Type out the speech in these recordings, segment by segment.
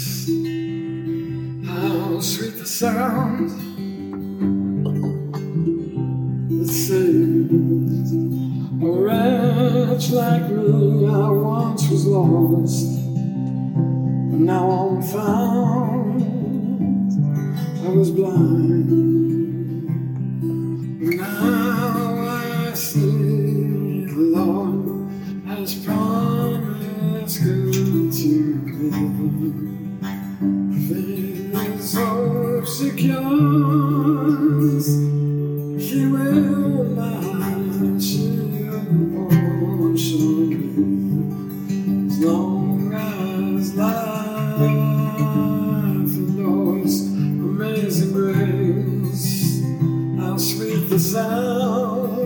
voice. How sweet the sound that sings. A wretch like me, I once was lost, but now I'm found. I was blind, but now I see the Lord has promised. Secures. He will not shield portion as long as life endures. Amazing grace, how sweet the sound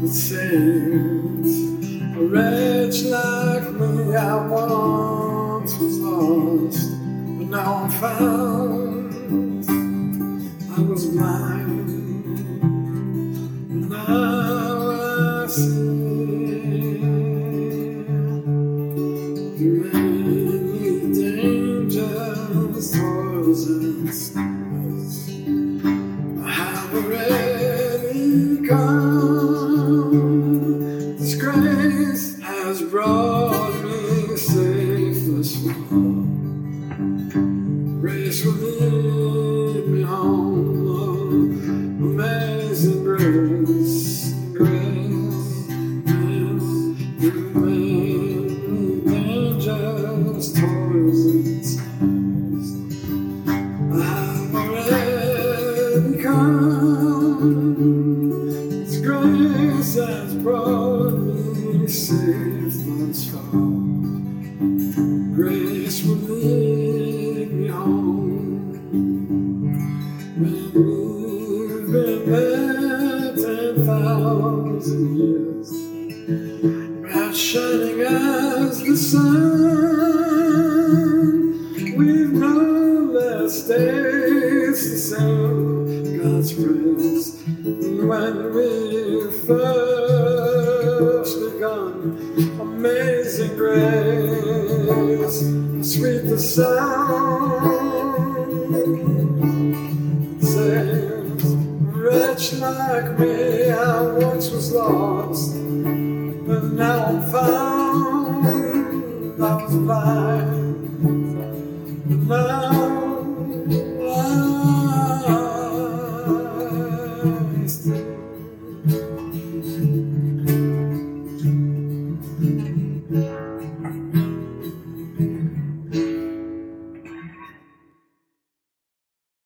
that saves found. I was blind, now I see. Through many dangers, toils, and snares. This grace has brought Grace will lead me home. Amazing grace, grace, yes, through many dangers, toils, and snares. I have already come. This grace has brought me safe thus far. Grace will lead We've been there ten thousand years, bright shining as the sun, we've known that stays the same. God's praise when we first begun. Amazing grace, sweet the sound sails. Wretch like me, I once was lost, but now I'm found. I was blind, but now.